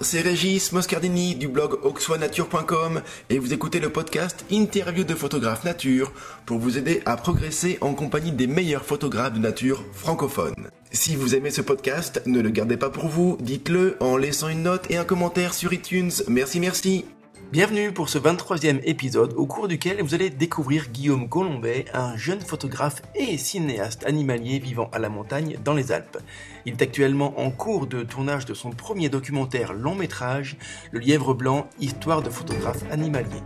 C'est Régis Moscardini du blog auxoinature.com et vous écoutez le podcast Interview de photographes nature pour vous aider à progresser en compagnie des meilleurs photographes de nature francophones. Si vous aimez ce podcast, ne le gardez pas pour vous, dites-le en laissant une note et un commentaire sur iTunes. Merci, merci. Bienvenue pour ce 23e épisode au cours duquel vous allez découvrir Guillaume Colombet, un jeune photographe et cinéaste animalier vivant à la montagne dans les Alpes. Il est actuellement en cours de tournage de son premier documentaire long métrage, Le Lièvre Blanc, histoire de photographe animalier.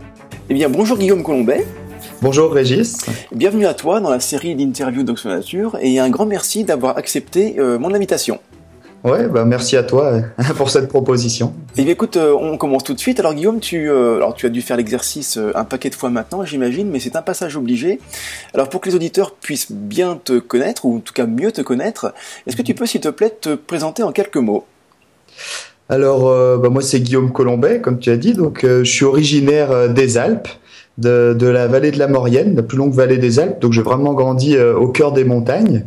Eh bien bonjour Guillaume Colombet. Bonjour Régis. Bienvenue à toi dans la série d'interviews d'Oxford Nature et un grand merci d'avoir accepté euh, mon invitation. Ouais, bah merci à toi pour cette proposition. Et eh écoute, euh, on commence tout de suite. Alors Guillaume, tu, euh, alors tu as dû faire l'exercice euh, un paquet de fois maintenant, j'imagine, mais c'est un passage obligé. Alors pour que les auditeurs puissent bien te connaître, ou en tout cas mieux te connaître, est-ce que tu peux, s'il te plaît, te présenter en quelques mots? Alors, bah moi c'est Guillaume Colombet, comme tu as dit. Donc, je suis originaire des Alpes. De, de, la vallée de la Maurienne, la plus longue vallée des Alpes. Donc j'ai vraiment grandi au cœur des montagnes.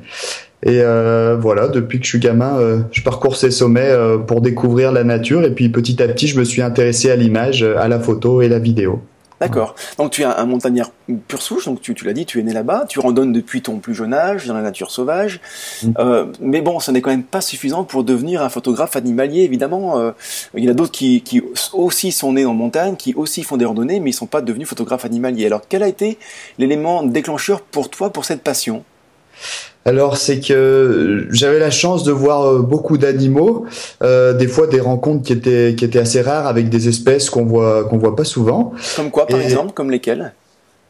Et euh, voilà, depuis que je suis gamin, euh, je parcours ces sommets euh, pour découvrir la nature. Et puis petit à petit, je me suis intéressé à l'image, à la photo et la vidéo. D'accord. Donc tu es un montagnard pur souche, donc tu, tu l'as dit, tu es né là-bas, tu randonnes depuis ton plus jeune âge dans la nature sauvage. Mm. Euh, mais bon, ce n'est quand même pas suffisant pour devenir un photographe animalier, évidemment. Euh, il y en a d'autres qui, qui, aussi sont nés en montagne, qui aussi font des randonnées, mais ils ne sont pas devenus photographes animaliers. Alors quel a été l'élément déclencheur pour toi, pour cette passion? Alors c'est que j'avais la chance de voir euh, beaucoup d'animaux, euh, des fois des rencontres qui étaient qui étaient assez rares avec des espèces qu'on voit qu'on voit pas souvent. Comme quoi par exemple, comme lesquelles?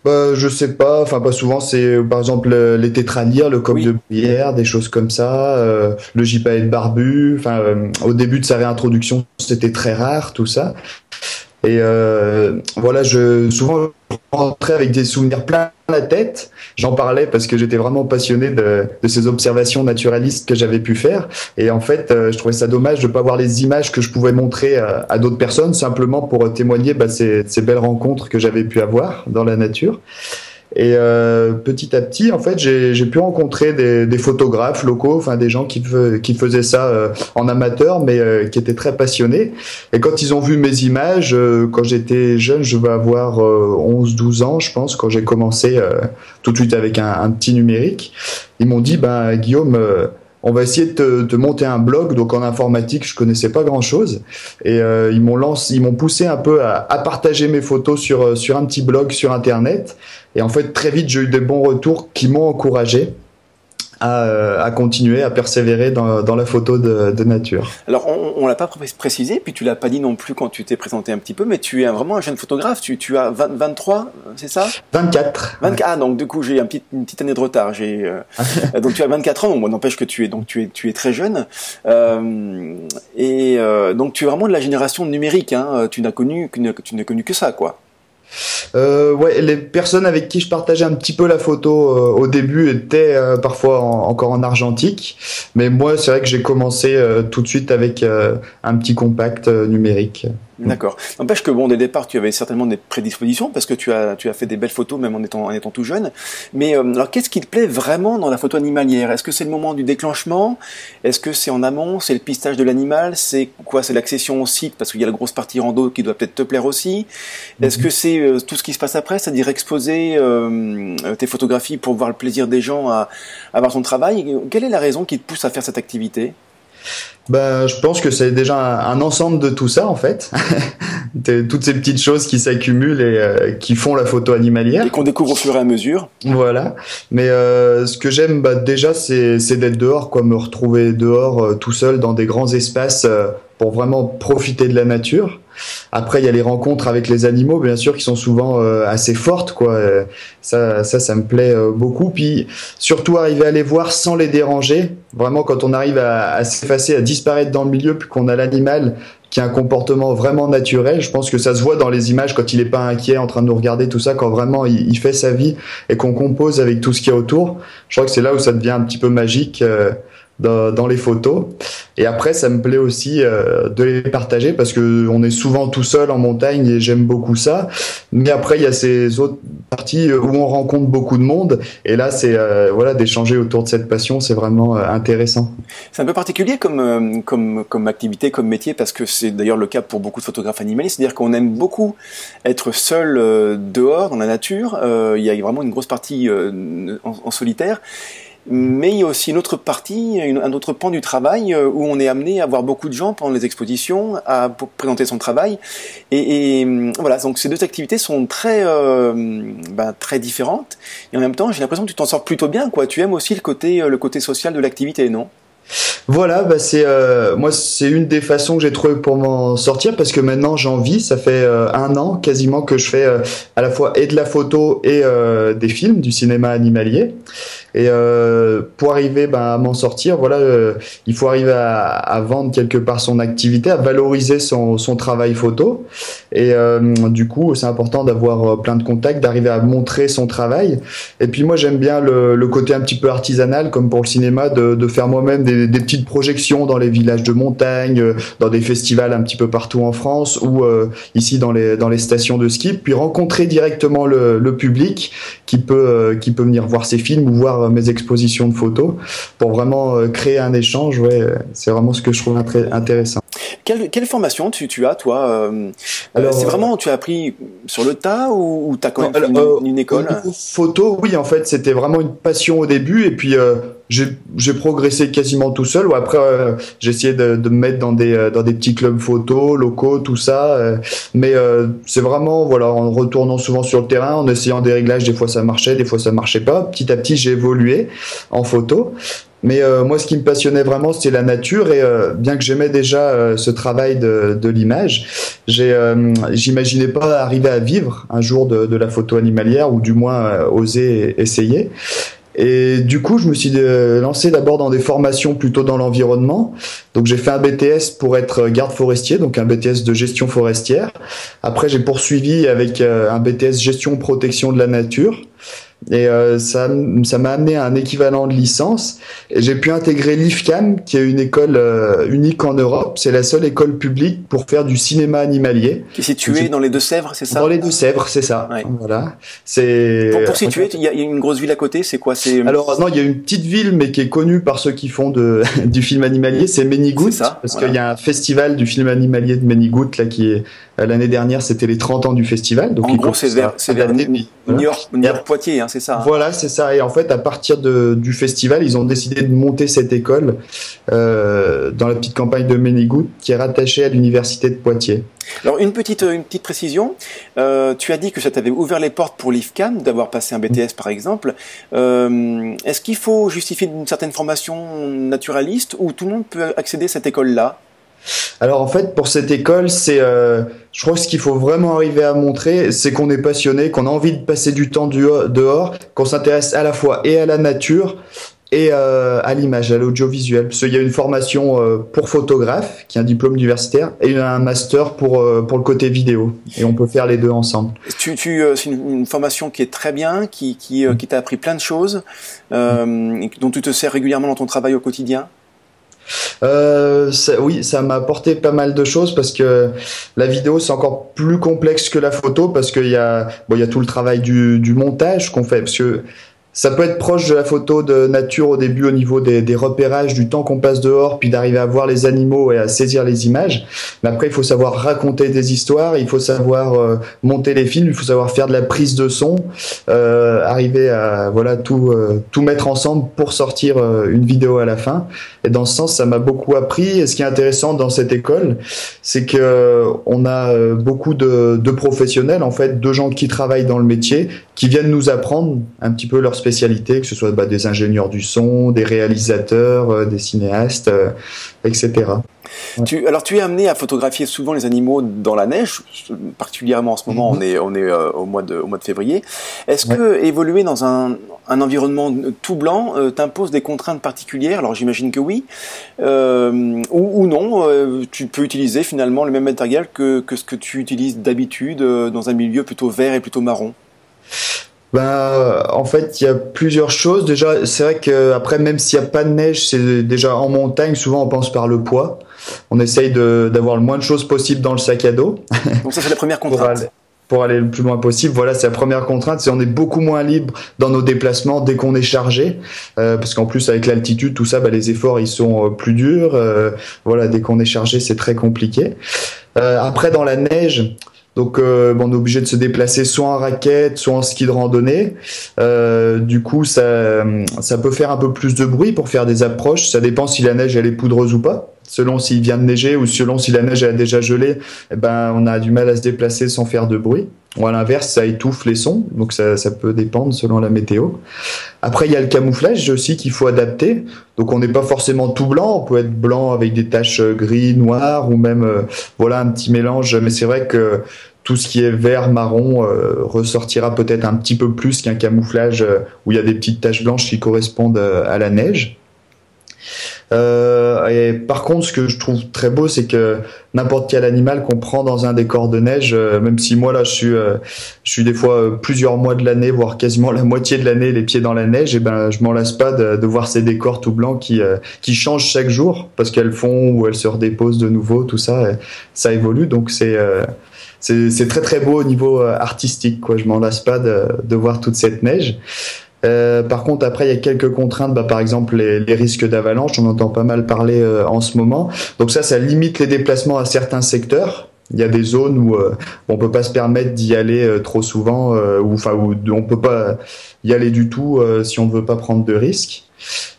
Bah, je sais pas, enfin pas souvent, c'est par exemple les tétralyres, le coq de bière, des choses comme ça, euh, le gypaète barbu, enfin euh, au début de sa réintroduction, c'était très rare tout ça. Et euh, voilà, je souvent je rentrais avec des souvenirs plein la tête. J'en parlais parce que j'étais vraiment passionné de, de, ces observations naturalistes que j'avais pu faire. Et en fait, euh, je trouvais ça dommage de ne pas voir les images que je pouvais montrer à, à d'autres personnes, simplement pour témoigner bah, ces, ces belles rencontres que j'avais pu avoir dans la nature. Et euh, petit à petit, en fait, j'ai pu rencontrer des, des, photographes locaux, enfin des gens qui, qui faisaient ça euh, en amateur, mais euh, qui étaient très passionnés. Et quand ils ont vu mes images, euh, quand j'étais jeune, je vais avoir 11-12 ans, je pense, quand j'ai commencé tout de suite avec un, un petit numérique, ils m'ont dit, ben Guillaume on va essayer de te, te, monter un blog. Donc en informatique, je connaissais pas grand chose, et euh, ils m'ont lancé, ils m'ont poussé un peu à, à, partager mes photos sur sur un petit blog sur internet. Et en fait, très vite, j'ai eu des bons retours qui m'ont encouragé à, euh, à, continuer, à persévérer dans, dans la photo de, de, nature. Alors, on, on l'a pas précisé, puis tu l'as pas dit non plus quand tu t'es présenté un petit peu, mais tu es vraiment un jeune photographe. Tu, tu as 20, 23, c'est ça? 24. 24. Ah, donc du coup, j'ai un petit, une petite année de retard. J'ai euh, donc tu as 24 ans, donc bon, n'empêche que tu es donc tu es tu es très jeune. Euh, et euh, donc tu es vraiment de la génération numérique. Hein. Tu n'as connu tu n'as connu que ça, quoi. Euh, ouais, les personnes avec qui je partageais un petit peu la photo euh, au début étaient euh, parfois encore en argentique, mais moi c'est vrai que j'ai commencé tout de suite avec un petit compact numérique. D'accord. N'empêche que bon, dès le départ, tu avais certainement des prédispositions parce que tu as, tu as fait des belles photos même en étant, en étant tout jeune. Mais euh, alors, qu'est-ce qui te plaît vraiment dans la photo animalière? Est-ce que c'est le moment du déclenchement? Est-ce que c'est en amont? C'est le pistage de l'animal? C'est quoi? C'est l'accession au site parce qu'il y a la grosse partie rando qui doit peut-être te plaire aussi? Est-ce mhm. que c'est euh, tout ce qui se passe après, c'est-à-dire exposer euh, tes photographies pour voir le plaisir des gens à, à voir ton travail? Quelle est la raison qui te pousse à faire cette activité? Bah, je pense que c'est déjà un, ensemble de tout ça en fait, toutes ces petites choses qui s'accumulent et euh, qui font la photo animalière et qu'on découvre au fur et à mesure. Voilà. Mais euh, ce que j'aime bah, déjà, c'est d'être dehors, quoi, me retrouver dehors euh, tout seul dans des grands espaces pour vraiment profiter de la nature. Après, il y a les rencontres avec les animaux, bien sûr, qui sont souvent euh, assez fortes, quoi. Ça, ça, ça me plaît euh, beaucoup. Puis, surtout, arriver à les voir sans les déranger. Vraiment, quand on arrive à, à s'effacer, à disparaître dans le milieu, puis qu'on a l'animal qui a un comportement vraiment naturel. Je pense que ça se voit dans les images quand il est pas inquiet, en train de nous regarder, tout ça, quand vraiment il, il fait sa vie et qu'on compose avec tout ce qu'il y a autour. Je crois que c'est là où ça devient un petit peu magique. Euh, dans, les photos. Et après, ça me plaît aussi euh, de les partager parce que on est souvent tout seul en montagne et j'aime beaucoup ça. Mais après, il y a ces autres parties où on rencontre beaucoup de monde et là, c'est euh, voilà d'échanger autour de cette passion, c'est vraiment euh, intéressant. C'est un peu particulier comme comme comme activité, comme métier parce que c'est d'ailleurs le cas pour beaucoup de photographes animalistes, c'est-à-dire qu'on aime beaucoup être seul dehors dans la nature. il y a vraiment une grosse partie en solitaire mais il y a aussi une autre partie, un autre pan du travail euh, où on est amené à voir beaucoup de gens pendant les expositions, à présenter son travail. Et, et voilà, donc ces deux activités sont très, euh, ben, très différentes. Et en même temps, j'ai l'impression que tu t'en sors plutôt bien. Quoi. Tu aimes aussi le côté, euh, le côté social de l'activité, non? Voilà, bah c'est moi c'est une des façons que j'ai trouvé pour m'en sortir parce que maintenant j'en vis. Ça fait un an quasiment que je fais à la fois et de la photo et des films, du cinéma animalier. Et euh, pour arriver ben, à m'en sortir, voilà, euh, il faut arriver à, à, vendre quelque part son activité, à valoriser son, son travail photo. Et euh, du coup, c'est important d'avoir euh, plein de contacts, d'arriver à montrer son travail. Et puis moi, j'aime bien le, le, côté un petit peu artisanal, comme pour le cinéma, de, de faire moi-même des, des, petites projections dans les villages de montagne, euh, dans des festivals un petit peu partout en France ou ici dans les, dans les stations de ski, puis rencontrer directement le, le public qui peut, qui peut venir voir ces films ou voir mes expositions de photos pour vraiment euh, créer un échange. Ouais, c'est vraiment ce que je trouve intéressant. Quelle, quelle formation tu, tu, as, toi euh, euh, C'est vraiment, tu as appris sur le tas ou, tu as quand même une, une, école? Photo, oui, en fait, c'était vraiment une passion au début et puis j'ai progressé quasiment tout seul. Ou après, euh, j'ai essayé de, de, me mettre dans des euh, dans des petits clubs photo locaux, tout ça. Euh, mais c'est vraiment voilà, en retournant souvent sur le terrain, en essayant des réglages. Des fois ça marchait, des fois ça marchait pas. Petit à petit, j'ai évolué en photo. Mais moi, ce qui me passionnait vraiment, c'était la nature. Et bien que j'aimais déjà ce travail de, de l'image, j'imaginais pas arriver à vivre un jour de, de, la photo animalière, ou du moins oser essayer. Et du coup, je me suis euh, lancé d'abord dans des formations plutôt dans l'environnement. Donc j'ai fait un BTS pour être garde forestier, donc un BTS de gestion forestière. Après, j'ai poursuivi avec euh, un BTS gestion protection de la nature. Et euh, ça, ça m'a amené à un équivalent de licence. Et j'ai pu intégrer l'IFCAM, qui est une école euh, unique en Europe. C'est la seule école publique pour faire du cinéma animalier. Qui est située dans les Deux-Sèvres, c'est ça Dans les Deux-Sèvres, c'est ça. Ouais. Voilà. C'est. Pour, pour situer, il y, a une grosse ville à côté. C'est quoi? C'est. Alors non, il y a une petite ville, mais qui est connue par ceux qui font de du film animalier. C'est Menigout, parce qu'il y a un festival du film animalier de Menigout là qui est euh, l'année dernière, c'était les 30 ans du festival. Donc en gros, c'est vers, vers New York, Poitiers, hein, c'est ça. Hein. Voilà, c'est ça. Et en fait, à partir de, du festival, ils ont décidé de monter cette école euh, dans la petite campagne de Ménigout, qui est rattachée à l'université de Poitiers. Alors une petite une petite précision. Euh, tu as dit que ça t'avait ouvert les portes pour l'IFCAM, d'avoir passé un BTS par exemple. Euh, Est-ce qu'il faut justifier d'une certaine formation naturaliste ou tout le monde peut accéder à cette école-là? Alors en fait, pour cette école, c'est, euh, je crois que ce qu'il faut vraiment arriver à montrer, c'est qu'on est passionné, qu'on a envie de passer du temps dehors, qu'on s'intéresse à la fois et à la nature et euh, à l'image, à l'audiovisuel. Parce qu'il y a une formation euh, pour photographe, qui est un diplôme universitaire, et un master pour pour le côté vidéo. Et on peut faire les deux ensemble. Tu, c'est une, une, formation qui est très bien, qui, qui t'a appris plein de choses, dont tu te sers régulièrement dans ton travail au quotidien? Euh, ça, oui, ça m'a apporté pas mal de choses parce que la vidéo c'est encore plus complexe que la photo parce qu'il y a bon il y a tout le travail du, du montage qu'on fait. Parce que ça peut être proche de la photo de nature au début au niveau des, repérages, du temps qu'on passe dehors, puis d'arriver à voir les animaux et à saisir les images. Mais après, il faut savoir raconter des histoires, il faut savoir euh, monter les films, il faut savoir faire de la prise de son, euh, arriver à voilà tout euh, tout mettre ensemble pour sortir euh, une vidéo à la fin. Et dans ce sens, ça m'a beaucoup appris. Et ce qui est intéressant dans cette école, c'est que on a beaucoup de, de professionnels en fait, de gens qui travaillent dans le métier, qui viennent nous apprendre un petit peu leur spécialité, que ce soit bah, des ingénieurs du son, des réalisateurs, euh, des cinéastes, euh, etc. Tu, alors tu es amené à photographier souvent les animaux dans la neige, particulièrement en ce moment, mhm. on est, on est euh, au, mois de, au mois de février. Est-ce que évoluer dans un, un environnement tout blanc t'impose des contraintes particulières? Alors j'imagine que oui, ou, ou, non, tu peux utiliser finalement le même matériel que, que ce que tu utilises d'habitude dans un milieu plutôt vert et plutôt marron? Ben, en fait, il y a plusieurs choses. Déjà, c'est vrai que après, même s'il n'y a pas de neige, c'est déjà en montagne. Souvent, on pense par le poids. On essaye d'avoir le moins de choses possible dans le sac à dos. Donc ça, c'est la première contrainte. pour, aller, le plus loin possible. Voilà, c'est la première contrainte. C'est on est beaucoup moins libre dans nos déplacements dès qu'on est chargé, euh, parce qu'en plus avec l'altitude, tout ça, ben, les efforts ils sont euh, plus durs. Euh, voilà, dès qu'on est chargé, c'est très compliqué. après, dans la neige, donc euh, on est obligé de se déplacer soit en raquette, soit en ski de randonnée. Euh, du coup, ça, ça peut faire un peu plus de bruit pour faire des approches. Ça dépend si la neige est poudreuse ou pas. Selon s'il vient de neiger ou selon si la neige a déjà gelé, eh ben on a du mal à se déplacer sans faire de bruit. Ou à l'inverse, ça étouffe les sons, donc ça, ça, peut dépendre selon la météo. Après, il y a le camouflage aussi qu'il faut adapter. Donc on n'est pas forcément tout blanc, on peut être blanc avec des taches gris, noires ou même euh, voilà un petit mélange. Mais c'est vrai que tout ce qui est vert, marron euh, ressortira peut-être un petit peu plus qu'un camouflage euh, où il y a des petites taches blanches qui correspondent à la neige. Euh, et par contre, ce que je trouve très beau, c'est que n'importe quel animal qu'on prend dans un décor de neige, euh, même si moi là je suis, euh, je suis des fois euh, plusieurs mois de l'année, voire quasiment la moitié de l'année, les pieds dans la neige, et ben je m'en lasse pas de, voir ces décors tout blancs qui qui changent chaque jour parce qu'elles font ou elles se redéposent de nouveau, tout ça, ça évolue. Donc c'est c'est très très beau au niveau artistique, quoi. Je m'en lasse pas de voir toute cette neige. Euh, par contre, après, il y a quelques contraintes, bah, par exemple les, risques d'avalanche, on entend pas mal parler euh, en ce moment. Donc ça, ça limite les déplacements à certains secteurs. Il y a des zones où euh, on peut pas se permettre d'y aller euh, trop souvent, ou enfin où on peut pas y aller du tout si on ne veut pas prendre de risques.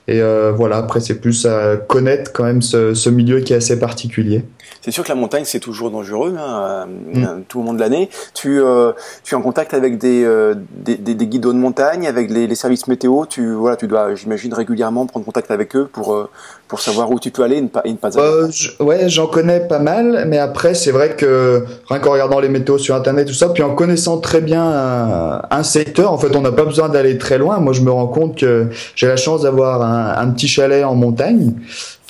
Et voilà, après c'est plus à connaître quand même ce, ce milieu qui est assez particulier. C'est sûr que la montagne, c'est toujours dangereux, hein, mm. Euh, tout au long de l'année. Tu, euh, tu es en contact avec des, euh, des, des, des, guides de montagne, avec les, les, services météo. Tu, voilà, tu dois, j'imagine, régulièrement prendre contact avec eux pour, euh, pour savoir où tu peux aller et ne pas, et ne pas aller. ouais, j'en connais pas mal, mais après, c'est vrai que rien qu'en regardant les météos sur Internet, tout ça, puis en connaissant très bien un, un secteur, en fait, on n'a pas besoin d'aller très loin. Moi, je me rends compte que j'ai la chance d'avoir un, un petit chalet en montagne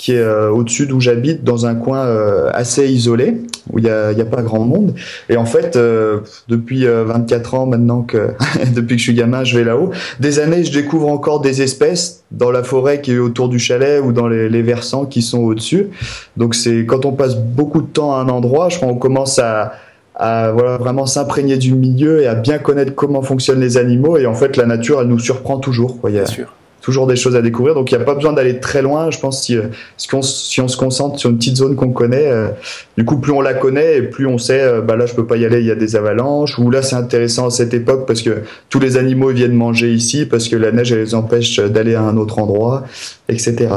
qui est euh, au-dessus d'où j'habite, dans un coin euh, assez isolé, où il n'y a, y a, pas grand monde. Et en fait, euh, depuis 24 ans maintenant que depuis que je suis gamin, je vais là-haut. Des années, je découvre encore des espèces dans la forêt qui est autour du chalet ou dans les, les versants qui sont au-dessus. Donc c'est quand on passe beaucoup de temps à un endroit, je crois qu'on commence à à voilà vraiment s'imprégner du milieu et à bien connaître comment fonctionnent les animaux et en fait la nature elle nous surprend toujours quoi. Bien sûr toujours des choses à découvrir. Donc il n'y a pas besoin d'aller très loin. Je pense si, euh, si, on, si on se concentre sur une petite zone qu'on connaît, euh, du coup plus on la connaît et plus on sait, euh, bah là je peux pas y aller, il y a des avalanches. Ou là c'est intéressant à cette époque parce que tous les animaux viennent manger ici parce que la neige elle les empêche d'aller à un autre endroit, etc.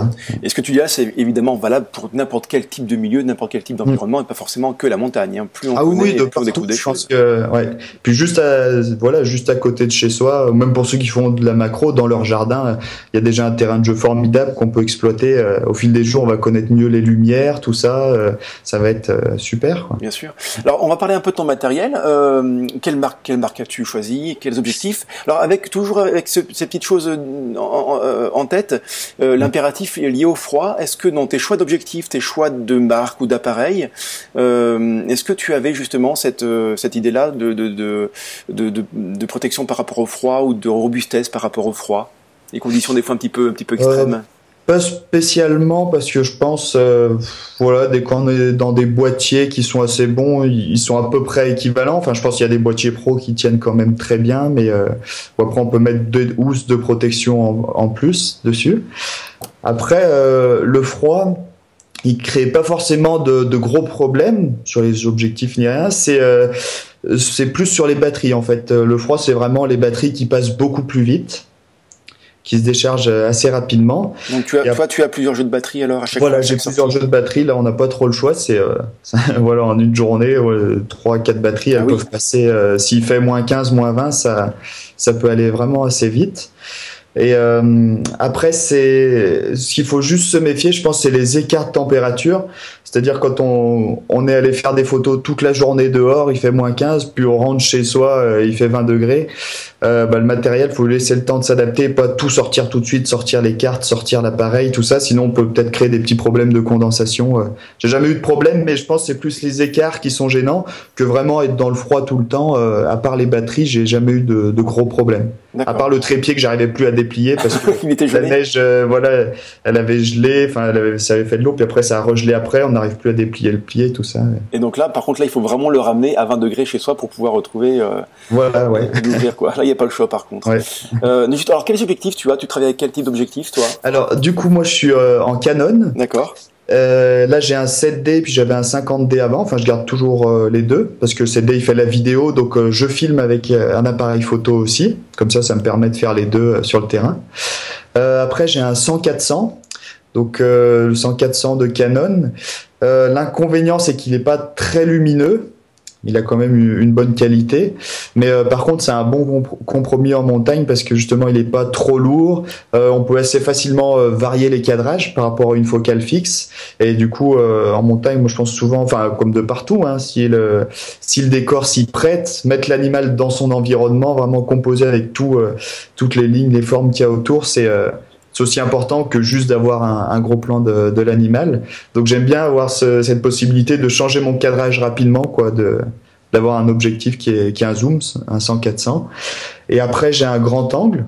Et ce que tu dis là c'est évidemment valable pour n'importe quel type de milieu, n'importe quel type d'environnement et pas forcément que la montagne. Hein. Plus on ah connaît, oui, de plus on découvre des je choses. Pense que, ouais. Puis juste à, voilà, juste à côté de chez soi, même pour ceux qui font de la macro, dans leur jardin, il y a déjà un terrain de jeu formidable qu'on peut exploiter. Euh, au fil des jours, on va connaître mieux les lumières, tout ça. Euh, ça va être euh, super. Bien sûr. Alors, on va parler un peu de ton matériel. quelle marque, quelle marque as-tu choisi? Quels objectifs? Alors, avec toujours avec ce, ces petites choses en, tête, l'impératif lié au froid. Est-ce que dans tes choix d'objectifs, tes choix de marque ou d'appareil, est-ce que tu avais justement cette cette idée-là de de, de de, de protection par rapport au froid ou de robustesse par rapport au froid? Les conditions des fois un petit peu, un petit peu extrêmes Pas spécialement parce que je pense, euh, voilà, dès qu'on est dans des boîtiers qui sont assez bons, ils sont à peu près équivalents. Enfin, je pense qu'il y a des boîtiers pro qui tiennent quand même très bien, mais euh, après on peut mettre deux housses de protection en, en plus dessus. Après, euh, le froid, il crée pas forcément de, de, gros problèmes sur les objectifs ni rien. C'est euh, c'est plus sur les batteries en fait. Le froid, c'est vraiment les batteries qui passent beaucoup plus vite qui se décharge euh, assez rapidement. Donc tu as, toi, tu as plusieurs jeux de batterie alors à chaque voilà, j'ai plusieurs jeux de batterie. Là, on n'a pas trop le choix. C'est euh, voilà, en une journée, trois, quatre batteries, elles ah peuvent passer. Euh, S'il fait moins 15, moins 20, ça, ça peut aller vraiment assez vite. Et euh, après, c'est ce qu'il faut juste se méfier, je pense, c'est les écarts de température. C'est-à-dire quand on, on est allé faire des photos toute la journée dehors, il fait moins 15, puis on rentre chez soi, euh, il fait 20 degrés. Euh, bah, le matériel, faut laisser le temps de s'adapter, pas tout sortir tout de suite, sortir les cartes, sortir l'appareil, tout ça. Sinon, on peut peut-être créer des petits problèmes de condensation. Euh. J'ai jamais eu de problème, mais je pense c'est plus les écarts qui sont gênants que vraiment être dans le froid tout le temps. Euh, à part les batteries, j'ai jamais eu de gros problèmes. À part le trépied que j'arrivais plus à déplier parce que la neige, voilà, elle avait gelé, enfin, ça avait fait de l'eau, puis après ça a regelé après, on n'arrive plus à déplier le pied, tout ça. Et donc là, par contre, là, il faut vraiment le ramener à 20 degrés chez soi pour pouvoir retrouver. voilà, ouais. quoi. Là, il n'y a pas le choix par contre. Euh, alors, quels objectifs tu as? Tu travailles avec quel type d'objectif, toi? Alors, du coup, moi, je suis euh, en Canon. D'accord. Euh, là, j'ai un 7D puis j'avais un 50D avant. Enfin, je garde toujours les deux parce que le 7D il fait la vidéo, donc je filme avec un appareil photo aussi. Comme ça, ça me permet de faire les deux sur le terrain. après, j'ai un 100-400, donc le 100-400 de Canon. L'inconvénient, c'est qu'il n'est pas très lumineux il a quand même une bonne qualité. Mais euh, par contre, c'est un bon compromis en montagne parce que justement, il n'est pas trop lourd. Euh, on peut assez facilement euh, varier les cadrages par rapport à une focale fixe. Et du coup, en montagne, moi, je pense souvent, enfin, comme de partout, hein, si, le, si le décor s'y prête, mettre l'animal dans son environnement, vraiment composé avec tout, toutes les lignes, les formes qu'il y a autour, c'est c'est aussi important que juste d'avoir un, gros plan de, de l'animal. Donc j'aime bien avoir cette possibilité de changer mon cadrage rapidement, quoi, de d'avoir un objectif qui est, qui est un zoom, un 100-400. Et après j'ai un grand angle,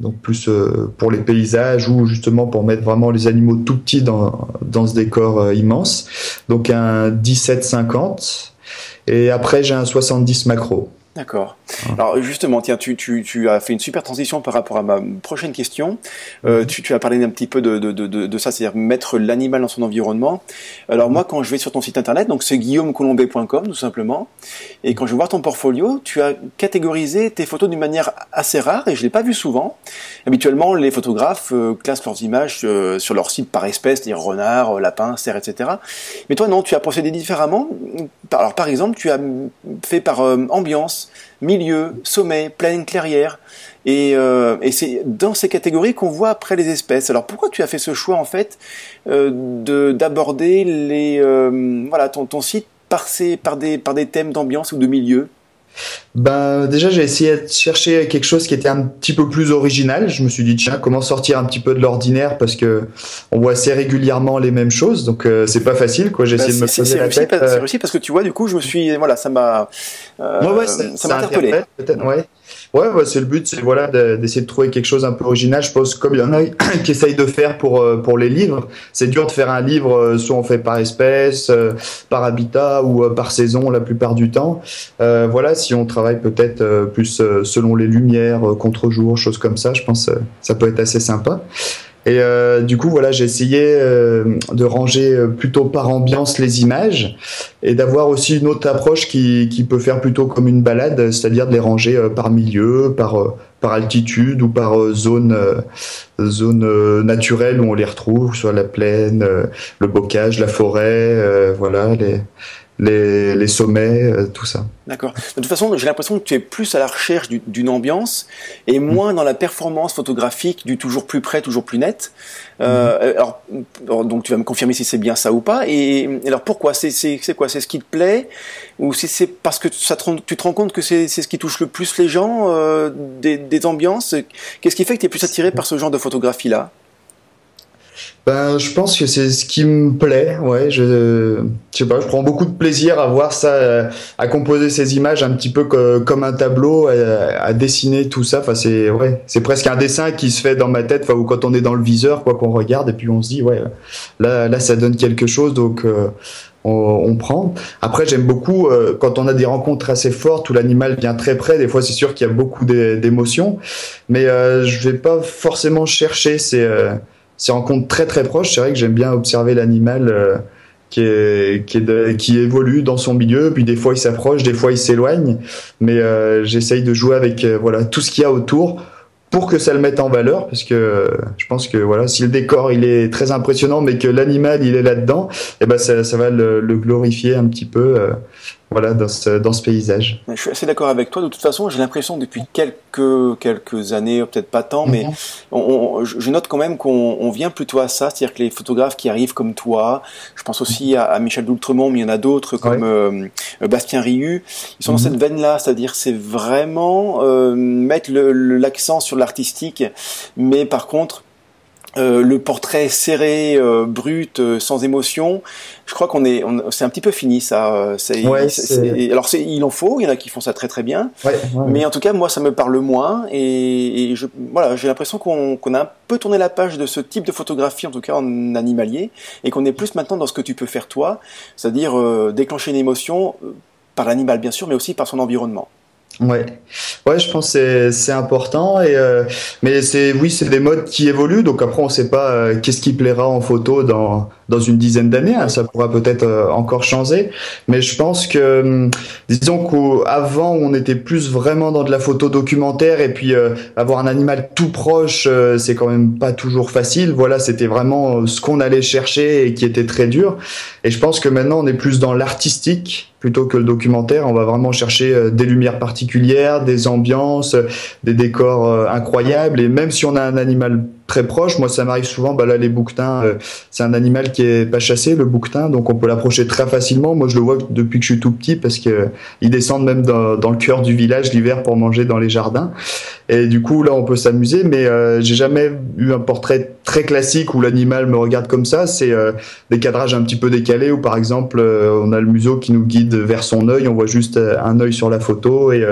donc plus euh, pour les paysages ou justement pour mettre vraiment les animaux tout petits dans, dans ce décor euh, immense. Donc un 17-50. Et après j'ai un 70 macro. D'accord. Alors justement, tiens, tu, tu, tu, as fait une super transition par rapport à ma prochaine question. Euh, mhm. tu, tu, as parlé un petit peu de, de, de, de ça, c'est-à-dire mettre l'animal dans son environnement. Alors moi, quand je vais sur ton site internet, donc c'est guillaumecolombet.com tout simplement, et quand je vois ton portfolio, tu as catégorisé tes photos d'une manière assez rare, et je l'ai pas vu souvent. Habituellement, les photographes euh, classent leurs images euh, sur leur site par espèce, c'est-à-dire renard, lapin, cerf, etc. Mais toi, non, tu as procédé différemment. Alors par exemple, tu as fait par ambiance milieu, sommet, plaine, clairière. Et, euh, et c'est dans ces catégories qu'on voit après les espèces. Alors pourquoi tu as fait ce choix en fait euh, de d'aborder les euh, voilà ton, ton site par par des par des thèmes d'ambiance ou de milieu? Ben déjà j'ai essayé de chercher quelque chose qui était un petit peu plus original. Je me suis dit tiens comment sortir un petit peu de l'ordinaire parce que on voit assez régulièrement les mêmes choses donc euh, c'est pas facile quoi. J'ai essayé bah, de me poser la tête. C'est réussi parce que tu vois du coup je me suis voilà ça m'a euh, ouais, ouais, ça m'a interpellé. Peut-être ouais. Ouais, ouais c'est le but, c'est voilà d'essayer de trouver quelque chose un peu original. Je pense comme il y en a qui essayent de faire pour euh, pour les livres, c'est dur de faire un livre euh, soit on fait par espèce, euh, par habitat ou par saison la plupart du temps. Euh, voilà, si on travaille peut-être plus selon les lumières, contre-jour, choses comme ça, je pense ça peut être assez sympa. Et euh, du coup, voilà, j'ai essayé euh, de ranger euh, plutôt par ambiance les images et d'avoir aussi une autre approche qui, qui peut faire plutôt comme une balade, c'est-à-dire de les ranger par milieu, par par altitude ou par zone zone naturelle où on les retrouve, soit la plaine, le bocage, la forêt, voilà les les, les sommets, euh, tout ça. D'accord. De toute façon, j'ai l'impression que tu es plus à la recherche d'une ambiance et mm. moins dans la performance photographique du toujours plus près, toujours plus net. Euh, mm. alors, donc tu vas me confirmer si c'est bien ça ou pas. Et alors pourquoi? C'est quoi? C'est ce qui te plaît? Ou c'est parce que ça tu te rends compte que c'est ce qui touche le plus les gens euh, des, des ambiances? Qu'est-ce qui fait que tu es plus attiré par ce genre de photographie là ben, je pense que c'est ce qui me plaît. Ouais, je, je sais pas, je prends beaucoup de plaisir à voir ça, euh, à composer ces images un petit peu comme un tableau, à, dessiner tout ça. Enfin, c'est ouais, c'est presque un dessin qui se fait dans ma tête. Enfin, ou quand on est dans le viseur, quoi, qu'on regarde et puis on se dit, ouais, là, là, ça donne quelque chose. Donc euh, on, prend. Après, j'aime beaucoup euh, quand on a des rencontres assez fortes où l'animal vient très près. Des fois, c'est sûr qu'il y a beaucoup d'émotions, mais je vais pas forcément chercher ces ces rencontres très très proches, c'est vrai que j'aime bien observer l'animal euh, qui, est, qui, est qui évolue dans son milieu, puis des fois il s'approche, des fois il s'éloigne, mais euh, j'essaye de jouer avec euh, voilà tout ce qu'il y a autour pour que ça le mette en valeur, parce que je pense que voilà, si le décor il est très impressionnant, mais que l'animal il est là-dedans, eh ben ça, ça va le, le, glorifier un petit peu voilà, dans ce, dans ce paysage. Je suis assez d'accord avec toi. De toute façon, j'ai l'impression depuis quelques, quelques années, peut-être pas tant, mais mhm. on, je note quand même qu'on vient plutôt à ça. C'est-à-dire que les photographes qui arrivent comme toi, je pense aussi à, Michel Doultremont, mais il y en a d'autres comme euh, Bastien Riu, ils sont dans mhm. cette veine-là. C'est-à-dire c'est vraiment euh, mettre l'accent sur l'artistique, mais par contre, euh, le portrait serré, euh, brut, euh, sans émotion, je crois qu'on est, c'est un petit peu fini ça. C'est, alors c'est, il en faut, il y en a qui font ça très très bien, mais en tout cas moi ça me parle moins et, je, voilà, j'ai l'impression qu'on, qu'on a un peu tourné la page de ce type de photographie, en tout cas en animalier, et qu'on est plus maintenant dans ce que tu peux faire toi, c'est-à-dire déclencher une émotion par l'animal bien sûr, mais aussi par son environnement. Ouais, ouais, je pense que c'est important et euh, mais c'est oui, c'est des modes qui évoluent. Donc après on sait pas euh, qu'est-ce qui plaira en photo dans dans une dizaine d'années, hein, ça pourra peut-être euh, encore changer, mais je pense que hum, disons qu'avant on était plus vraiment dans de la photo documentaire et puis avoir un animal tout proche, c'est quand même pas toujours facile. Voilà, c'était vraiment ce qu'on allait chercher et qui était très dur. Et je pense que maintenant on est plus dans l'artistique plutôt que le documentaire. On va vraiment chercher euh, des lumières particulières, des ambiances, des décors euh, incroyables. Et même si on a un animal très proche. Moi, ça m'arrive souvent. Bah là, les bouquetins, euh, c'est un animal qui est pas chassé, le bouquetin, donc on peut l'approcher très facilement. Moi, je le vois depuis que je suis tout petit parce que euh, ils descendent même dans, dans le cœur du village l'hiver pour manger dans les jardins. Et du coup, là, on peut s'amuser. Mais euh, j'ai jamais eu un portrait très classique où l'animal me regarde comme ça. C'est des cadrages un petit peu décalés où, par exemple, on a le museau qui nous guide vers son œil. On voit juste un œil sur la photo et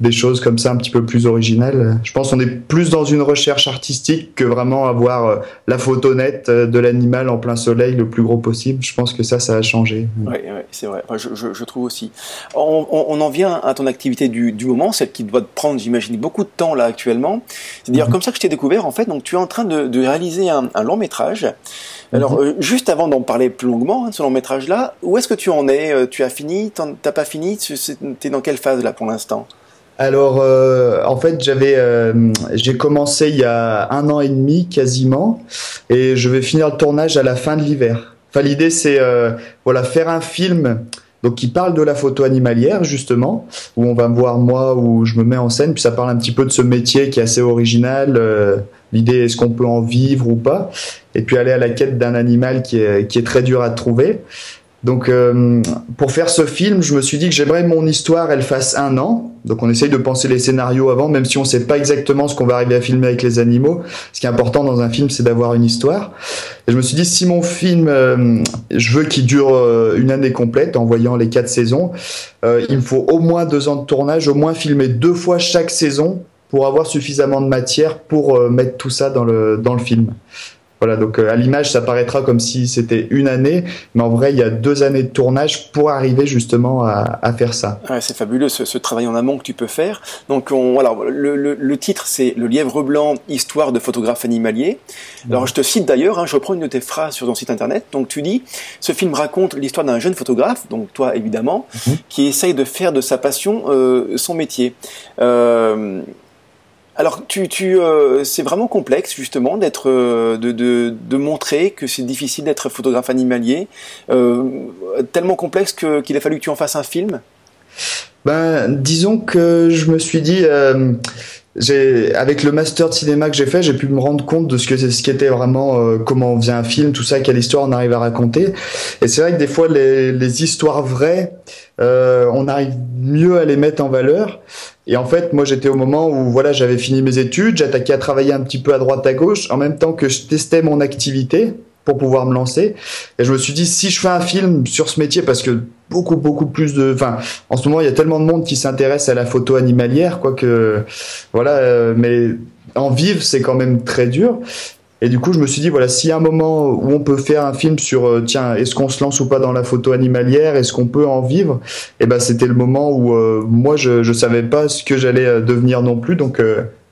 des choses comme ça un petit peu plus originales. Je pense qu'on est plus dans une recherche artistique que vraiment avoir euh, la photo nette euh, de l'animal en plein soleil le plus gros possible. Je pense que ça, ça a changé. Oui, c'est vrai. je, je, trouve aussi. On, on, en vient à ton activité du, du moment, celle qui doit te prendre, j'imagine, beaucoup de temps là actuellement. C'est d'ailleurs mhm. comme ça que je t'ai découvert en fait. Donc tu es en train de, de réaliser un, un, long métrage. Alors mhm. euh, juste avant d'en parler plus longuement hein, de ce long métrage là, où est-ce que tu en es? Tu as fini? T'as pas fini? Tu es dans quelle phase là pour l'instant? Alors, euh, en fait, j'avais, euh, j'ai commencé il y a un an et demi quasiment, et je vais finir le tournage à la fin de l'hiver. Enfin, l'idée, c'est euh, voilà faire un film. Donc qui parle de la photo animalière justement, où on va voir moi où je me mets en scène, puis ça parle un petit peu de ce métier qui est assez original. L'idée est-ce qu'on peut en vivre ou pas, et puis aller à la quête d'un animal qui est, qui est très dur à trouver. Donc, euh, pour faire ce film, je me suis dit que j'aimerais mon histoire, elle fasse un an. Donc, on essaye de penser les scénarios avant, même si on ne sait pas exactement ce qu'on va arriver à filmer avec les animaux. Ce qui est important dans un film, c'est d'avoir une histoire. Et je me suis dit, si mon film, euh, je veux qu'il dure euh, une année complète, en voyant les quatre saisons, il me faut au moins deux ans de tournage, au moins filmer deux fois chaque saison pour avoir suffisamment de matière pour mettre tout ça dans le dans le film. Voilà, donc euh, à l'image, ça paraîtra comme si c'était une année, mais en vrai, il y a deux années de tournage pour arriver justement à, à faire ça. Ouais, c'est fabuleux ce, ce, travail en amont que tu peux faire. Donc, on, voilà, le, le, le titre, c'est Le lièvre blanc, histoire de photographe animalier. Alors, je te cite d'ailleurs, hein, je reprends une de tes phrases sur ton site internet. Donc, tu dis, ce film raconte l'histoire d'un jeune photographe, donc toi évidemment, mhm. qui essaye de faire de sa passion euh, son métier. Euh, alors, tu, tu, euh, c'est vraiment complexe justement d'être, euh, de, de, de, montrer que c'est difficile d'être photographe animalier, euh, tellement complexe que, qu'il a fallu que tu en fasses un film? Ben, disons que je me suis dit, euh, j'ai, avec le master de cinéma que j'ai fait, j'ai pu me rendre compte de ce que ce qui était vraiment comment on faisait un film, tout ça, quelle histoire on arrive à raconter. Et c'est vrai que des fois les, les histoires vraies, on arrive mieux à les mettre en valeur. Et en fait, moi, j'étais au moment où voilà, j'avais fini mes études, j'attaquais à travailler un petit peu à droite à gauche, en même temps que je testais mon activité pour pouvoir me lancer. Et je me suis dit, si je fais un film sur ce métier, parce que beaucoup, beaucoup plus de, enfin, en ce moment, il y a tellement de monde qui s'intéresse à la photo animalière, quoi que, voilà, euh, mais en vivre, c'est quand même très dur. Et du coup, je me suis dit, voilà, s'il y a un moment où on peut faire un film sur, euh, tiens, est-ce qu'on se lance ou pas dans la photo animalière, est-ce qu'on peut en vivre Et eh ben, c'était le moment où euh, moi, je je savais pas ce que j'allais euh, devenir non plus, donc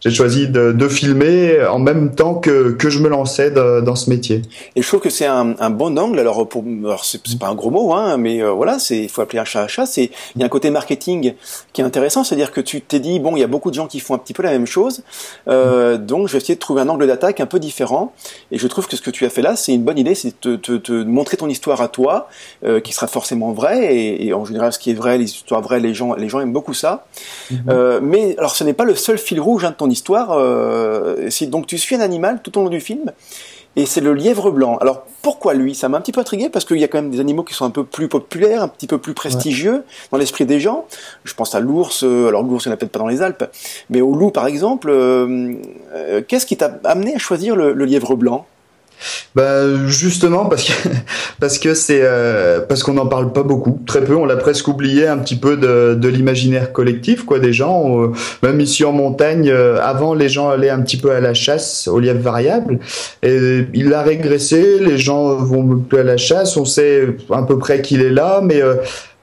j'ai choisi de, de, filmer en même temps que, que je me lançais dans ce métier. Et je trouve que c'est un, un, bon angle. Alors, pour, alors c'est, pas un gros mot, hein, mais euh, voilà, c'est il faut appeler un chat un chat. C'est il y a un côté marketing qui est intéressant, c'est-à-dire que tu t'es dit bon, il y a beaucoup de gens qui font un petit peu la même chose, euh, donc je vais essayer de trouver un angle d'attaque un peu différent. Et je trouve que ce que tu as fait là, c'est une bonne idée, c'est de te, te, te, montrer ton histoire à toi, euh, qui sera forcément vraie. Et, et, en général, ce qui est vrai, les histoires vraies, les gens les gens aiment beaucoup ça. Euh, mais alors, ce n'est pas le seul fil rouge hein, de ton histoire. Euh, donc tu suis un animal tout au long du film, et c'est le lièvre blanc. Alors pourquoi lui? Ça m'a un petit peu intrigué parce qu'il y a quand même des animaux qui sont un peu plus populaires, un petit peu plus prestigieux dans l'esprit des gens. Je pense à l'ours. Euh, alors l'ours, il n'y en a peut-être pas dans les Alpes, mais au loup par exemple. Euh, qu'est-ce qui t'a amené à choisir le lièvre blanc? Bah justement parce que parce que c'est euh, parce qu'on n'en parle pas beaucoup, très peu. On l'a presque oublié un petit peu de, l'imaginaire collectif quoi des gens. Euh, même ici en montagne, euh, avant les gens allaient un petit peu à la chasse au lièvre variable et il a régressé. Les gens vont plus à la chasse. On sait à peu près qu'il est là, mais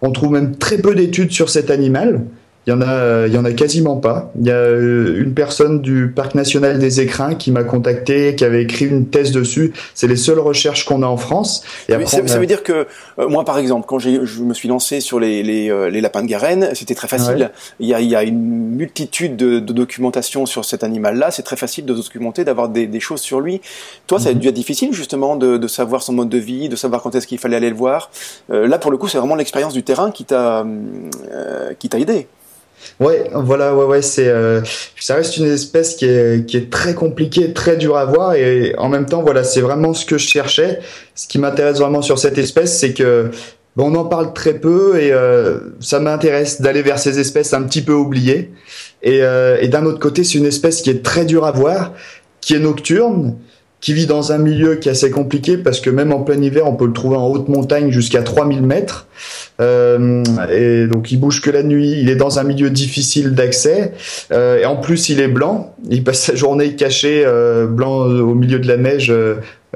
on trouve même très peu d'études sur cet animal. Il y en a, il y en a quasiment pas. Il y a euh, une personne du parc national des Écrins qui m'a contacté, qui avait écrit une thèse dessus. C'est les seules recherches qu'on a en France. Et après, ça, ça, veut dire que euh, moi, par exemple, quand je me suis lancé sur les, les, euh, les lapins de Garenne, c'était très facile. Il, y a, il y a une multitude de, de documentation sur cet animal-là. C'est très facile de documenter, d'avoir des, des, choses sur lui. Toi, ça a mhm. dû être difficile justement de, de, savoir son mode de vie, de savoir quand est-ce qu'il fallait aller le voir. là, pour le coup, c'est vraiment l'expérience du terrain qui t'a qui t'a aidé. Ouais, voilà, ouais, ouais, c'est, euh, ça reste une espèce qui est, qui est très compliquée, très dure à voir, et en même temps, voilà, c'est vraiment ce que je cherchais. Ce qui m'intéresse vraiment sur cette espèce, c'est que bon, on en parle très peu, et euh, ça m'intéresse d'aller vers ces espèces un petit peu oubliées. Et, euh, et d'un autre côté, c'est une espèce qui est très dure à voir, qui est nocturne, qui vit dans un milieu qui est assez compliqué parce que même en plein hiver, on peut le trouver en haute montagne jusqu'à 3000 mètres. Euh, et donc il bouge que la nuit, il est dans un milieu difficile d'accès. Euh, et en plus, il est blanc. Il passe sa journée caché, euh, blanc au milieu de la neige.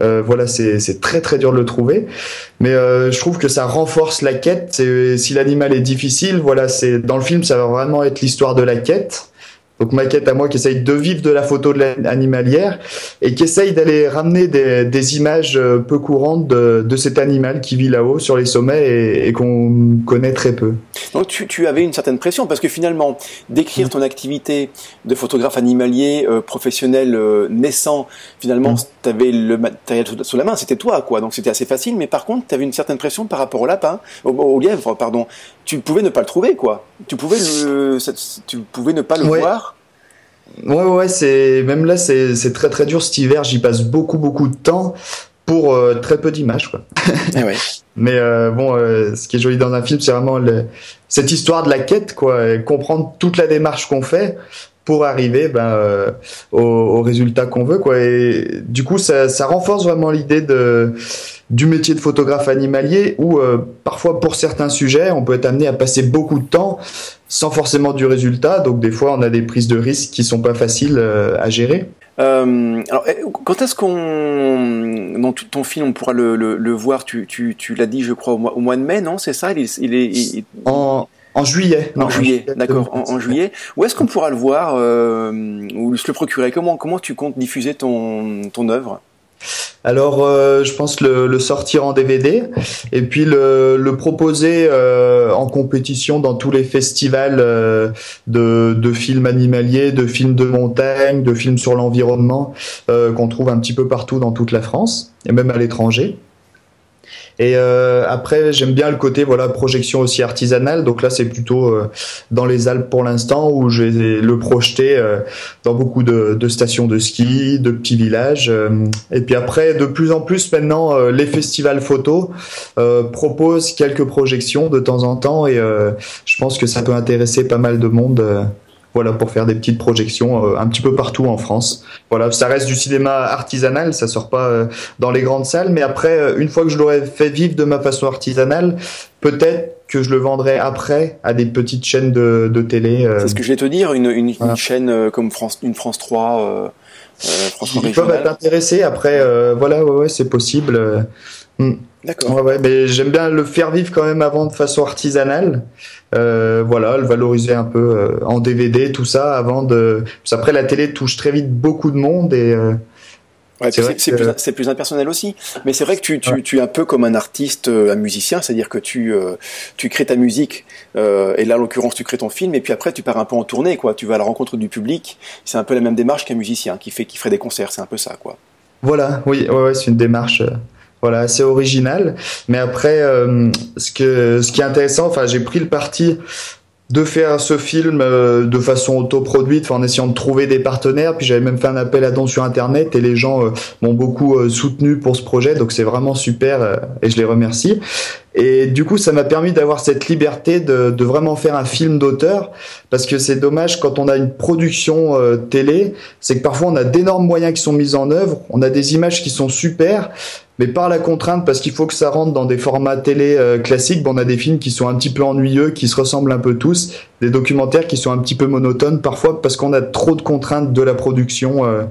Euh, voilà, c'est très très dur de le trouver. Mais euh, je trouve que ça renforce la quête. Si l'animal est difficile, voilà, c'est dans le film, ça va vraiment être l'histoire de la quête. Donc ma quête à moi qui essaye de vivre de la photo de l'animalière et qui essaye d'aller ramener des, des, images euh, peu courantes de, de, cet animal qui vit là-haut sur les sommets et, et qu'on connaît très peu. Donc tu, tu, avais une certaine pression parce que finalement d'écrire ton activité de photographe animalier euh, professionnel euh, naissant, finalement mm. tu avais le matériel sous la main, c'était toi quoi, donc c'était assez facile. Mais par contre tu avais une certaine pression par rapport au lapin, au, au lièvre pardon. Tu pouvais ne pas le trouver quoi. Tu pouvais le, tu pouvais ne pas le voir? Ouais, ouais, c'est même là, c'est très très dur cet hiver. J'y passe beaucoup beaucoup de temps pour euh, très peu d'images, quoi. Eh ouais. Mais euh, bon, euh, ce qui est joli dans un film, c'est vraiment le, cette histoire de la quête, quoi, et comprendre toute la démarche qu'on fait pour arriver ben, euh, au, au, résultat qu'on veut, quoi. Et du coup, ça, ça renforce vraiment l'idée de du métier de photographe animalier où euh, parfois pour certains sujets on peut être amené à passer beaucoup de temps sans forcément du résultat donc des fois on a des prises de risques qui sont pas faciles euh, à gérer. Euh, alors, eh, quand est-ce qu'on dans ton film on pourra le, le, le voir? Tu, tu, tu l'as dit, je crois au mois, au mois de mai, non? C'est ça? Il est, il est il... En, en juillet. Non, en juillet, d'accord. En, en, juillet. Où est-ce qu'on pourra le voir euh, ou se le procurer? Comment comment tu comptes diffuser ton ton œuvre? Alors, euh, je pense le, le, sortir en DVD et puis le, le proposer euh, en compétition dans tous les festivals euh, de, de, films animaliers, de films de montagne, de films sur l'environnement qu'on trouve un petit peu partout dans toute la France et même à l'étranger. Et euh, après, j'aime bien le côté voilà projection aussi artisanale. Donc là, c'est plutôt euh, dans les Alpes pour l'instant où je vais le projeter euh, dans beaucoup de, de, stations de ski, de petits villages. Euh, et puis après, de plus en plus maintenant, euh, les festivals photo proposent quelques projections de temps en temps, et je pense que ça peut intéresser pas mal de monde voilà pour faire des petites projections euh, un petit peu partout en France. Voilà, ça reste du cinéma artisanal, ça sort pas euh, dans les grandes salles, mais après euh, une fois que je l'aurai fait vivre de ma façon artisanale, peut-être que je le vendrai après à des petites chaînes de, de télé. C'est ce que je vais te dire, une, une, une chaîne comme France, une France 3. Euh, Ils peuvent être intéressés. Après, voilà, ouais, ouais c'est possible. Hmm. D'accord. Ouais, ouais, mais j'aime bien le faire vivre quand même avant de façon artisanale. Euh, voilà, le valoriser un peu euh, en DVD, tout ça, avant de. Après, la télé touche très vite beaucoup de monde et. Euh, c'est plus, plus, impersonnel aussi. Mais c'est vrai que tu, tu, tu, es un peu comme un artiste, un musicien, c'est-à-dire que tu, tu crées ta musique, et là, en l'occurrence, tu crées ton film, et puis après, tu pars un peu en tournée, quoi. Tu vas à la rencontre du public. C'est un peu la même démarche qu'un musicien qui fait, qui ferait des concerts. C'est un peu ça, quoi. Voilà, oui, ouais, ouais c'est une démarche voilà, assez original. Mais après, euh, ce, que, ce qui est intéressant, enfin, j'ai pris le parti de faire ce film euh, de façon autoproduite, en essayant de trouver des partenaires. Puis j'avais même fait un appel à dons sur Internet et les gens euh, m'ont beaucoup soutenu pour ce projet. Donc c'est vraiment super et je les remercie. Et du coup, ça m'a permis d'avoir cette liberté de, de, vraiment faire un film d'auteur, parce que c'est dommage quand on a une production télé, c'est que parfois on a d'énormes moyens qui sont mis en œuvre, on a des images qui sont super, mais par la contrainte, parce qu'il faut que ça rentre dans des formats télé euh, classiques, bon, on a des films qui sont un petit peu ennuyeux, qui se ressemblent un peu tous, des documentaires qui sont un petit peu monotones parfois parce qu'on a trop de contraintes de la production. Euh,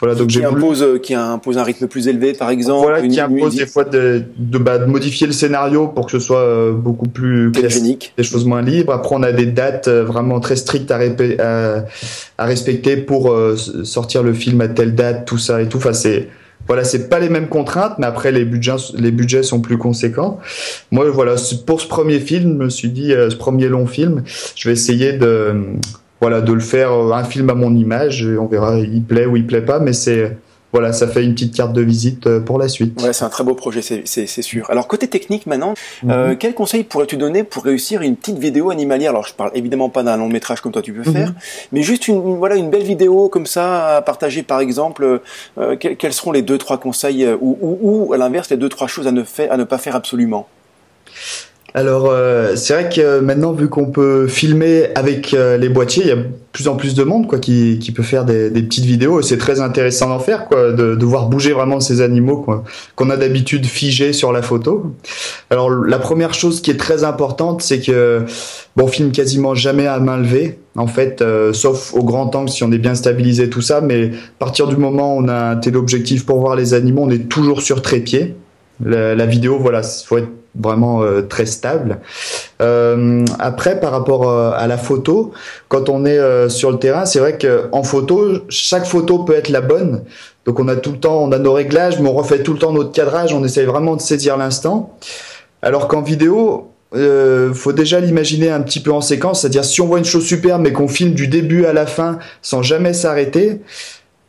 voilà, donc qui, impose, euh, qui impose un rythme plus élevé, par exemple. Voilà, qui impose des fois de, de, bah, de, modifier le scénario pour que ce soit beaucoup plus classique, des choses moins libres. Après, on a des dates vraiment très strictes à, à, à respecter pour sortir le film à telle date, tout ça et tout. Enfin, c'est voilà, c'est pas les mêmes contraintes, mais après les budgets, les budgets sont plus conséquents. Moi, voilà, pour ce premier film, je me suis dit, euh, ce premier long film, je vais essayer de, voilà, de le faire euh, un film à mon image. on verra, il plaît ou il plaît pas, mais c'est voilà, ça fait une petite carte de visite euh, pour la suite. Ouais, c'est un très beau projet, c'est sûr. Alors côté technique maintenant, euh, mhm. quel conseil pourrais-tu donner pour réussir une petite vidéo animalière? Alors je parle évidemment pas d'un long métrage comme toi tu peux faire, mhm. mais juste une, voilà une belle vidéo comme ça à partager par exemple. Euh, quels, seront les deux trois conseils ou, ou, ou à l'inverse les deux trois choses à ne, faire, à ne pas faire absolument? Alors euh, c'est vrai que maintenant vu qu'on peut filmer avec euh, les boîtiers, il y a plus en plus de monde quoi qui, qui peut faire des, des petites vidéos et c'est très intéressant d'en faire quoi, de, de voir bouger vraiment ces animaux qu'on a d'habitude figés sur la photo. Alors la première chose qui est très importante, c'est que bon, on filme quasiment jamais à main levée en fait, euh, sauf au grand angle si on est bien stabilisé tout ça, mais à partir du moment où on a un téléobjectif pour voir les animaux, on est toujours sur trépied. La, la vidéo, voilà, faut être vraiment euh, très stable. Euh, après, par rapport euh, à la photo, quand on est sur le terrain, c'est vrai qu'en photo, chaque photo peut être la bonne. Donc on a tout le temps, on a nos réglages, mais on refait tout le temps notre cadrage, on essaye vraiment de saisir l'instant. Alors qu'en vidéo, euh, faut déjà l'imaginer un petit peu en séquence, c'est-à-dire si on voit une chose super mais qu'on filme du début à la fin sans jamais s'arrêter,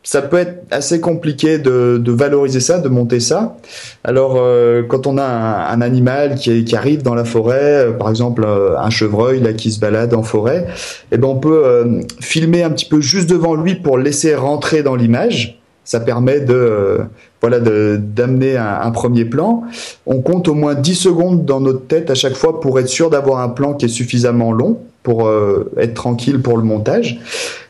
ça peut être assez compliqué de, de, valoriser ça, de monter ça. Alors, euh, quand on a un, animal qui, qui, arrive dans la forêt, euh, par exemple euh, un chevreuil là qui se balade en forêt, eh ben on peut filmer un petit peu juste devant lui pour le laisser rentrer dans l'image. Ça permet de voilà d'amener un, un, premier plan. On compte au moins 10 secondes dans notre tête à chaque fois pour être sûr d'avoir un plan qui est suffisamment long pour être tranquille pour le montage.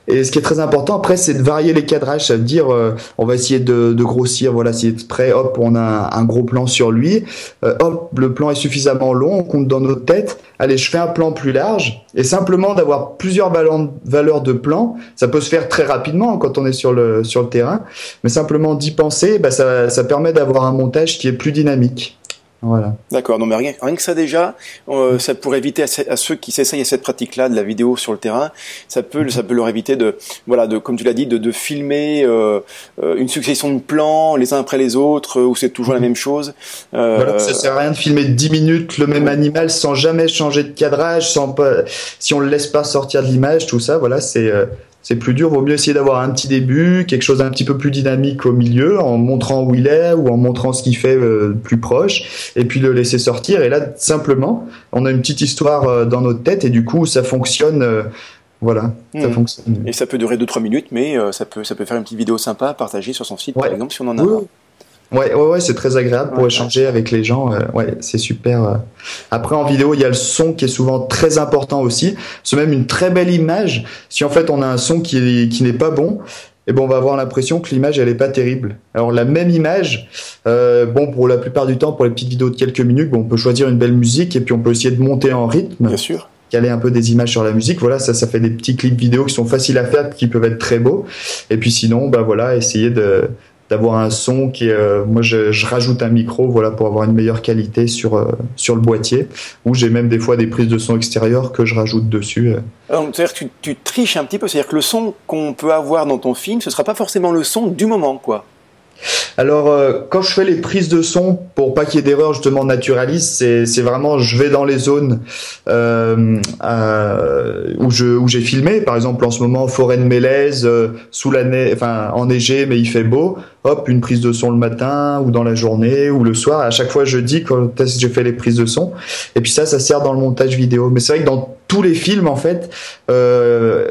Et ce qui est très important après, c'est de varier les cadrages. Ça veut dire, euh, on va essayer de, de, grossir. Voilà, si prêt, hop, on a un, gros plan sur lui. Euh, hop, le plan est suffisamment long. On compte dans notre tête. Allez, je fais un plan plus large. Et simplement d'avoir plusieurs valeurs de plan, ça peut se faire très rapidement quand on est sur le sur le terrain. Mais simplement d'y penser, bah, ça, ça permet d'avoir un montage qui est plus dynamique. Voilà. D'accord. Non, mais rien, rien, que ça déjà, euh, ça pourrait éviter à, ceux qui s'essayent à cette pratique-là de la vidéo sur le terrain, ça peut, ça peut leur éviter de, voilà, de, comme tu l'as dit, de, de filmer euh, euh une succession de plans les uns après les autres où c'est toujours la même chose. Euh, voilà, ça sert à rien de filmer 10 minutes le même animal sans jamais changer de cadrage, sans pas, si on le laisse pas sortir de l'image, tout ça. Voilà, c'est euh, c'est plus dur. Vaut mieux essayer d'avoir un petit début, quelque chose d'un petit peu plus dynamique au milieu, en montrant où il est ou en montrant ce qu'il fait euh, plus proche, et puis le laisser sortir. Et là, simplement, on a une petite histoire euh, dans notre tête, et du coup, ça fonctionne. Euh, voilà, ça hmm. fonctionne. Et ça peut durer 2-3 minutes, mais ça peut, ça peut faire une petite vidéo sympa à partager sur son site, par exemple, si on en a oui. Ouais, ouais, ouais c'est très agréable pour échanger avec les gens. Euh, ouais, c'est super. Euh. Après, en vidéo, il y a le son qui est souvent très important aussi. C'est même une très belle image. Si en fait on a un son qui, qui n'est pas bon, eh ben on va avoir l'impression que l'image elle est pas terrible. Alors la même image, euh, bon pour la plupart du temps, pour les petites vidéos de quelques minutes, bon, on peut choisir une belle musique et puis on peut essayer de monter en rythme. Bien sûr caler un peu des images sur la musique. Voilà, ça, ça fait des petits clips vidéo qui sont faciles à faire, qui peuvent être très beaux. Et puis sinon, bah voilà, essayer de, d'avoir un son qui est, moi je, rajoute un micro voilà pour avoir une meilleure qualité sur sur le boîtier ou j'ai même des fois des prises de son extérieures que je rajoute dessus. C'est-à-dire que tu, tu, triches un petit peu, c'est-à-dire que le son qu'on peut avoir dans ton film, ce sera pas forcément le son du moment quoi. Alors, euh, quand je fais les prises de son, pour pas qu'il y ait d'erreur justement naturaliste, c'est vraiment je vais dans les zones euh, euh, où où j'ai filmé. Par exemple, en ce moment, forêt de Mélèze, euh, sous la neige, enfin enneigé, mais il fait beau. Hop, une prise de son le matin ou dans la journée ou le soir. À chaque fois, je dis quand j'ai fait les prises de son. Et puis ça, ça sert dans le montage vidéo. Mais c'est vrai que dans tous les films, en fait,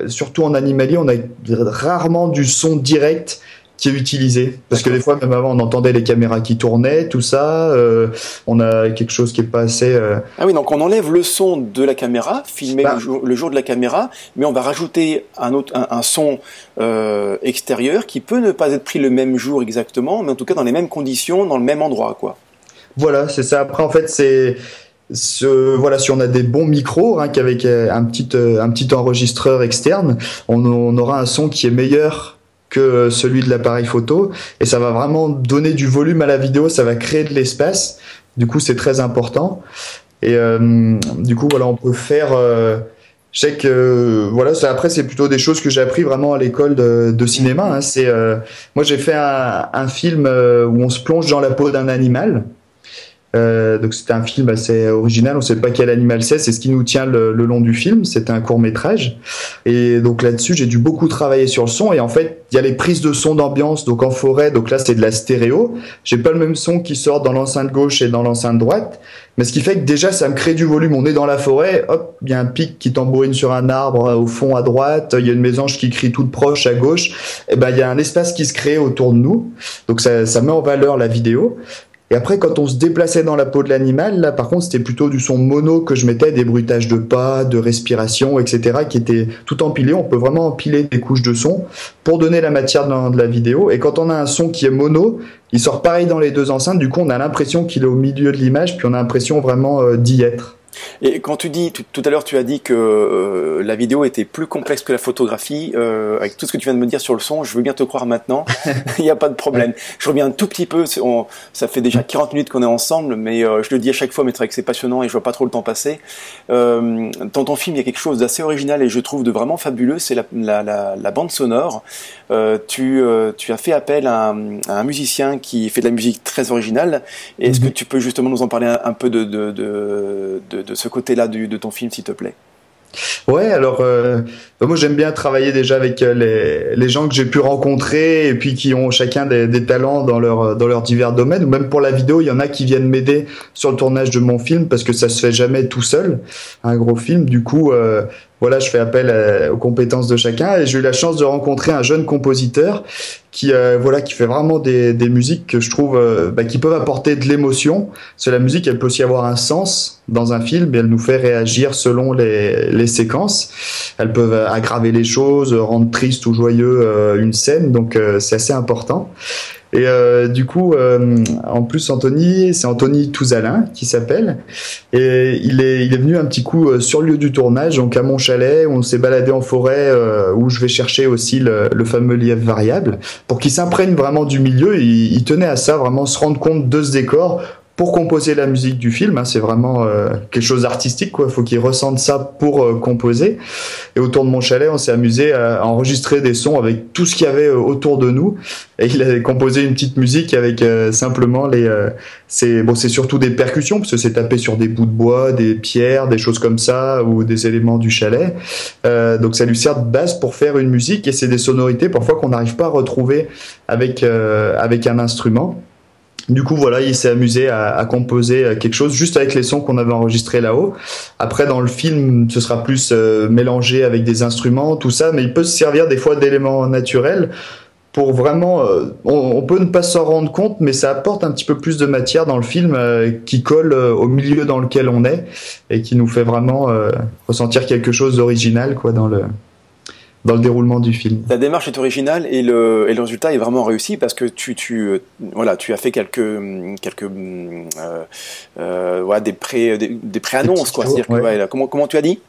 surtout en animalier, on a rarement du son direct qui est utilisé. Parce que des fois, même avant, on entendait les caméras qui tournaient, tout ça. Euh, on a quelque chose qui est pas assez. Euh, ah oui, donc on enlève le son de la caméra, filmé bah. le, jour, de la caméra, mais on va rajouter un autre, un, son euh, extérieur qui peut ne pas être pris le même jour exactement, mais en tout cas dans les mêmes conditions, dans le même endroit, quoi. Voilà, c'est ça. Après, en fait, c'est ce, voilà, si on a des bons micros, hein, qu'avec un petit, un petit enregistreur externe, on, on aura un son qui est meilleur que celui de l'appareil photo et ça va vraiment donner du volume à la vidéo, ça va créer de l'espace. Du coup, c'est très important. Et euh, du coup, voilà, on peut faire. Euh, je sais que voilà, ça, après c'est plutôt des choses que j'ai appris vraiment à l'école de, de, cinéma. Hein. C'est euh, moi j'ai fait un, un film euh, où on se plonge dans la peau d'un animal. Euh, donc c'était un film assez original, on ne sait pas quel animal c'est, c'est ce qui nous tient le, long du film, c'est un court métrage. Et donc là-dessus j'ai dû beaucoup travailler sur le son et en fait il y a les prises de son d'ambiance, donc en forêt, donc là c'est de la stéréo. J'ai pas le même son qui sort dans l'enceinte gauche et dans l'enceinte droite, mais ce qui fait que déjà ça me crée du volume. On est dans la forêt, hop, il y a un pic qui tambourine sur un arbre euh, au fond à droite, il y a une mésange qui crie toute proche à gauche, et ben il y a un espace qui se crée autour de nous, donc ça, ça met en valeur la vidéo. Et après, quand on se déplaçait dans la peau de l'animal, là, par contre, c'était plutôt du son mono que je mettais, des bruitages de pas, de respiration, etc., qui étaient tout empilés. On peut vraiment empiler des couches de son pour donner la matière de la vidéo. Et quand on a un son qui est mono, il sort pareil dans les deux enceintes. Du coup, on a l'impression qu'il est au milieu de l'image, puis on a l'impression vraiment euh, d'y être. Et quand tu dis, tout, à l'heure tu as dit que euh, la vidéo était plus complexe que la photographie, euh, avec tout ce que tu viens de me dire sur le son, je veux bien te croire maintenant, il n'y a pas de problème. Je reviens un tout petit peu, ça fait déjà 40 minutes qu'on est ensemble, mais euh, je le dis à chaque fois, mais c'est vrai que c'est passionnant et je vois pas trop le temps passer. dans ton film, il y a quelque chose d'assez original et je trouve de vraiment fabuleux, c'est la, bande sonore. tu, tu as fait appel à un, musicien qui fait de la musique très originale. Est-ce que mhm. tu peux justement nous en parler un, peu de, de, de de ce côté-là de ton film, s'il te plaît Ouais, alors euh, bah, moi j'aime bien travailler déjà avec euh, les, gens que j'ai pu rencontrer et puis qui ont chacun des, talents dans leur dans leurs divers domaines. Ou même pour la vidéo, il y en a qui viennent m'aider sur le tournage de mon film parce que ça se fait jamais tout seul, un gros film. Du coup, euh, voilà, je fais appel aux compétences de chacun et j'ai eu la chance de rencontrer un jeune compositeur qui euh, voilà qui fait vraiment des, des musiques que je trouve euh, bah, qui peuvent apporter de l'émotion. Que la musique, elle peut aussi avoir un sens dans un film et elle nous fait réagir selon les, les séquences. Elles peuvent aggraver les choses, rendre triste ou joyeux euh, une scène, donc c'est assez important. Et euh, du coup, euh, en plus, Anthony, c'est Anthony Touzalin qui s'appelle. Et il est, il est venu un petit coup euh, sur le lieu du tournage, donc à mon chalet, on s'est baladé en forêt, où je vais chercher aussi le, le fameux lièvre variable, pour qu'il s'imprègne vraiment du milieu. Il, il tenait à ça, vraiment se rendre compte de ce décor pour composer la musique du film. Hein, c'est vraiment euh, quelque chose d'artistique, quoi. Faut qu'il ressente ça pour euh, composer. Et autour de mon chalet, on s'est amusé à, enregistrer des sons avec tout ce qu'il y avait euh, autour de nous. Et il a composé une petite musique avec simplement les. bon, c'est surtout des percussions parce que c'est tapé sur des bouts de bois, des pierres, des choses comme ça ou des éléments du chalet. donc ça lui sert de base pour faire une musique et c'est des sonorités parfois qu'on n'arrive pas à retrouver avec avec un instrument. Du coup, voilà, il s'est amusé à, composer euh, quelque chose juste avec les sons qu'on avait enregistrés là-haut. Après, dans le film, ce sera plus euh, mélangé avec des instruments, tout ça, mais il peut se servir des fois d'éléments naturels pour vraiment. Euh, on, peut ne pas s'en rendre compte, mais ça apporte un petit peu plus de matière dans le film qui colle au milieu dans lequel on est et qui nous fait vraiment ressentir quelque chose d'original, quoi, dans le dans le déroulement du film. La démarche est originale et le, et le résultat est vraiment réussi parce que tu, tu, voilà, tu as fait quelques, quelques euh, euh, ouais, des pré, des, des annonces quoi. comment, comment tu as dit?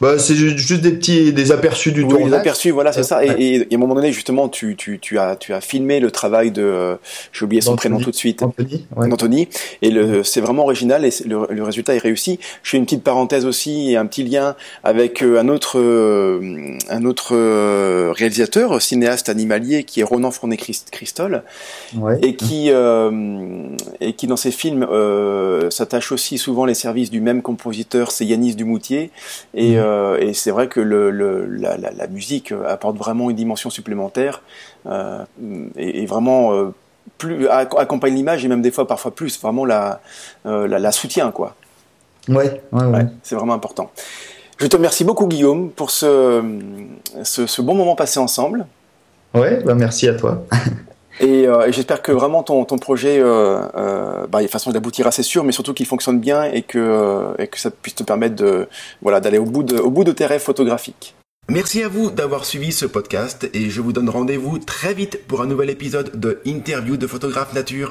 Bah, c'est juste des petits des aperçus du oui, tournage. Des aperçus, voilà, c'est ça. Et, et, à un moment donné, justement, tu, tu, tu as tu as filmé le travail de euh, j'ai oublié son prénom tout de suite, Anthony. Ouais. Anthony. Et le c'est vraiment original et le, le, résultat est réussi. Je fais une petite parenthèse aussi et un petit lien avec euh, un autre euh, un autre réalisateur, cinéaste animalier qui est Ronan Fournet Christol ouais. et qui et qui dans ses films s'attache aussi souvent les services du même compositeur, c'est Yanis Dumoutier et, mmh. euh, et c'est vrai que le, le, la, la, la, musique apporte vraiment une dimension supplémentaire euh, et, et, vraiment euh, plus accompagne l'image et même des fois parfois plus vraiment la, euh, la, la soutient quoi. Ouais, ouais, ouais. ouais c'est vraiment important. Je te remercie beaucoup Guillaume pour ce, ce, ce bon moment passé ensemble. Ouais, bah merci à toi. Et, euh, et j'espère que vraiment ton, ton projet, euh, euh, bah, façon d'aboutira, c'est sûr, mais surtout qu'il fonctionne bien et que, euh, et que ça puisse te permettre de, voilà, d'aller au bout de, au bout de tes rêves photographiques. Merci à vous d'avoir suivi ce podcast et je vous donne rendez-vous très vite pour un nouvel épisode de Interview de photographe nature.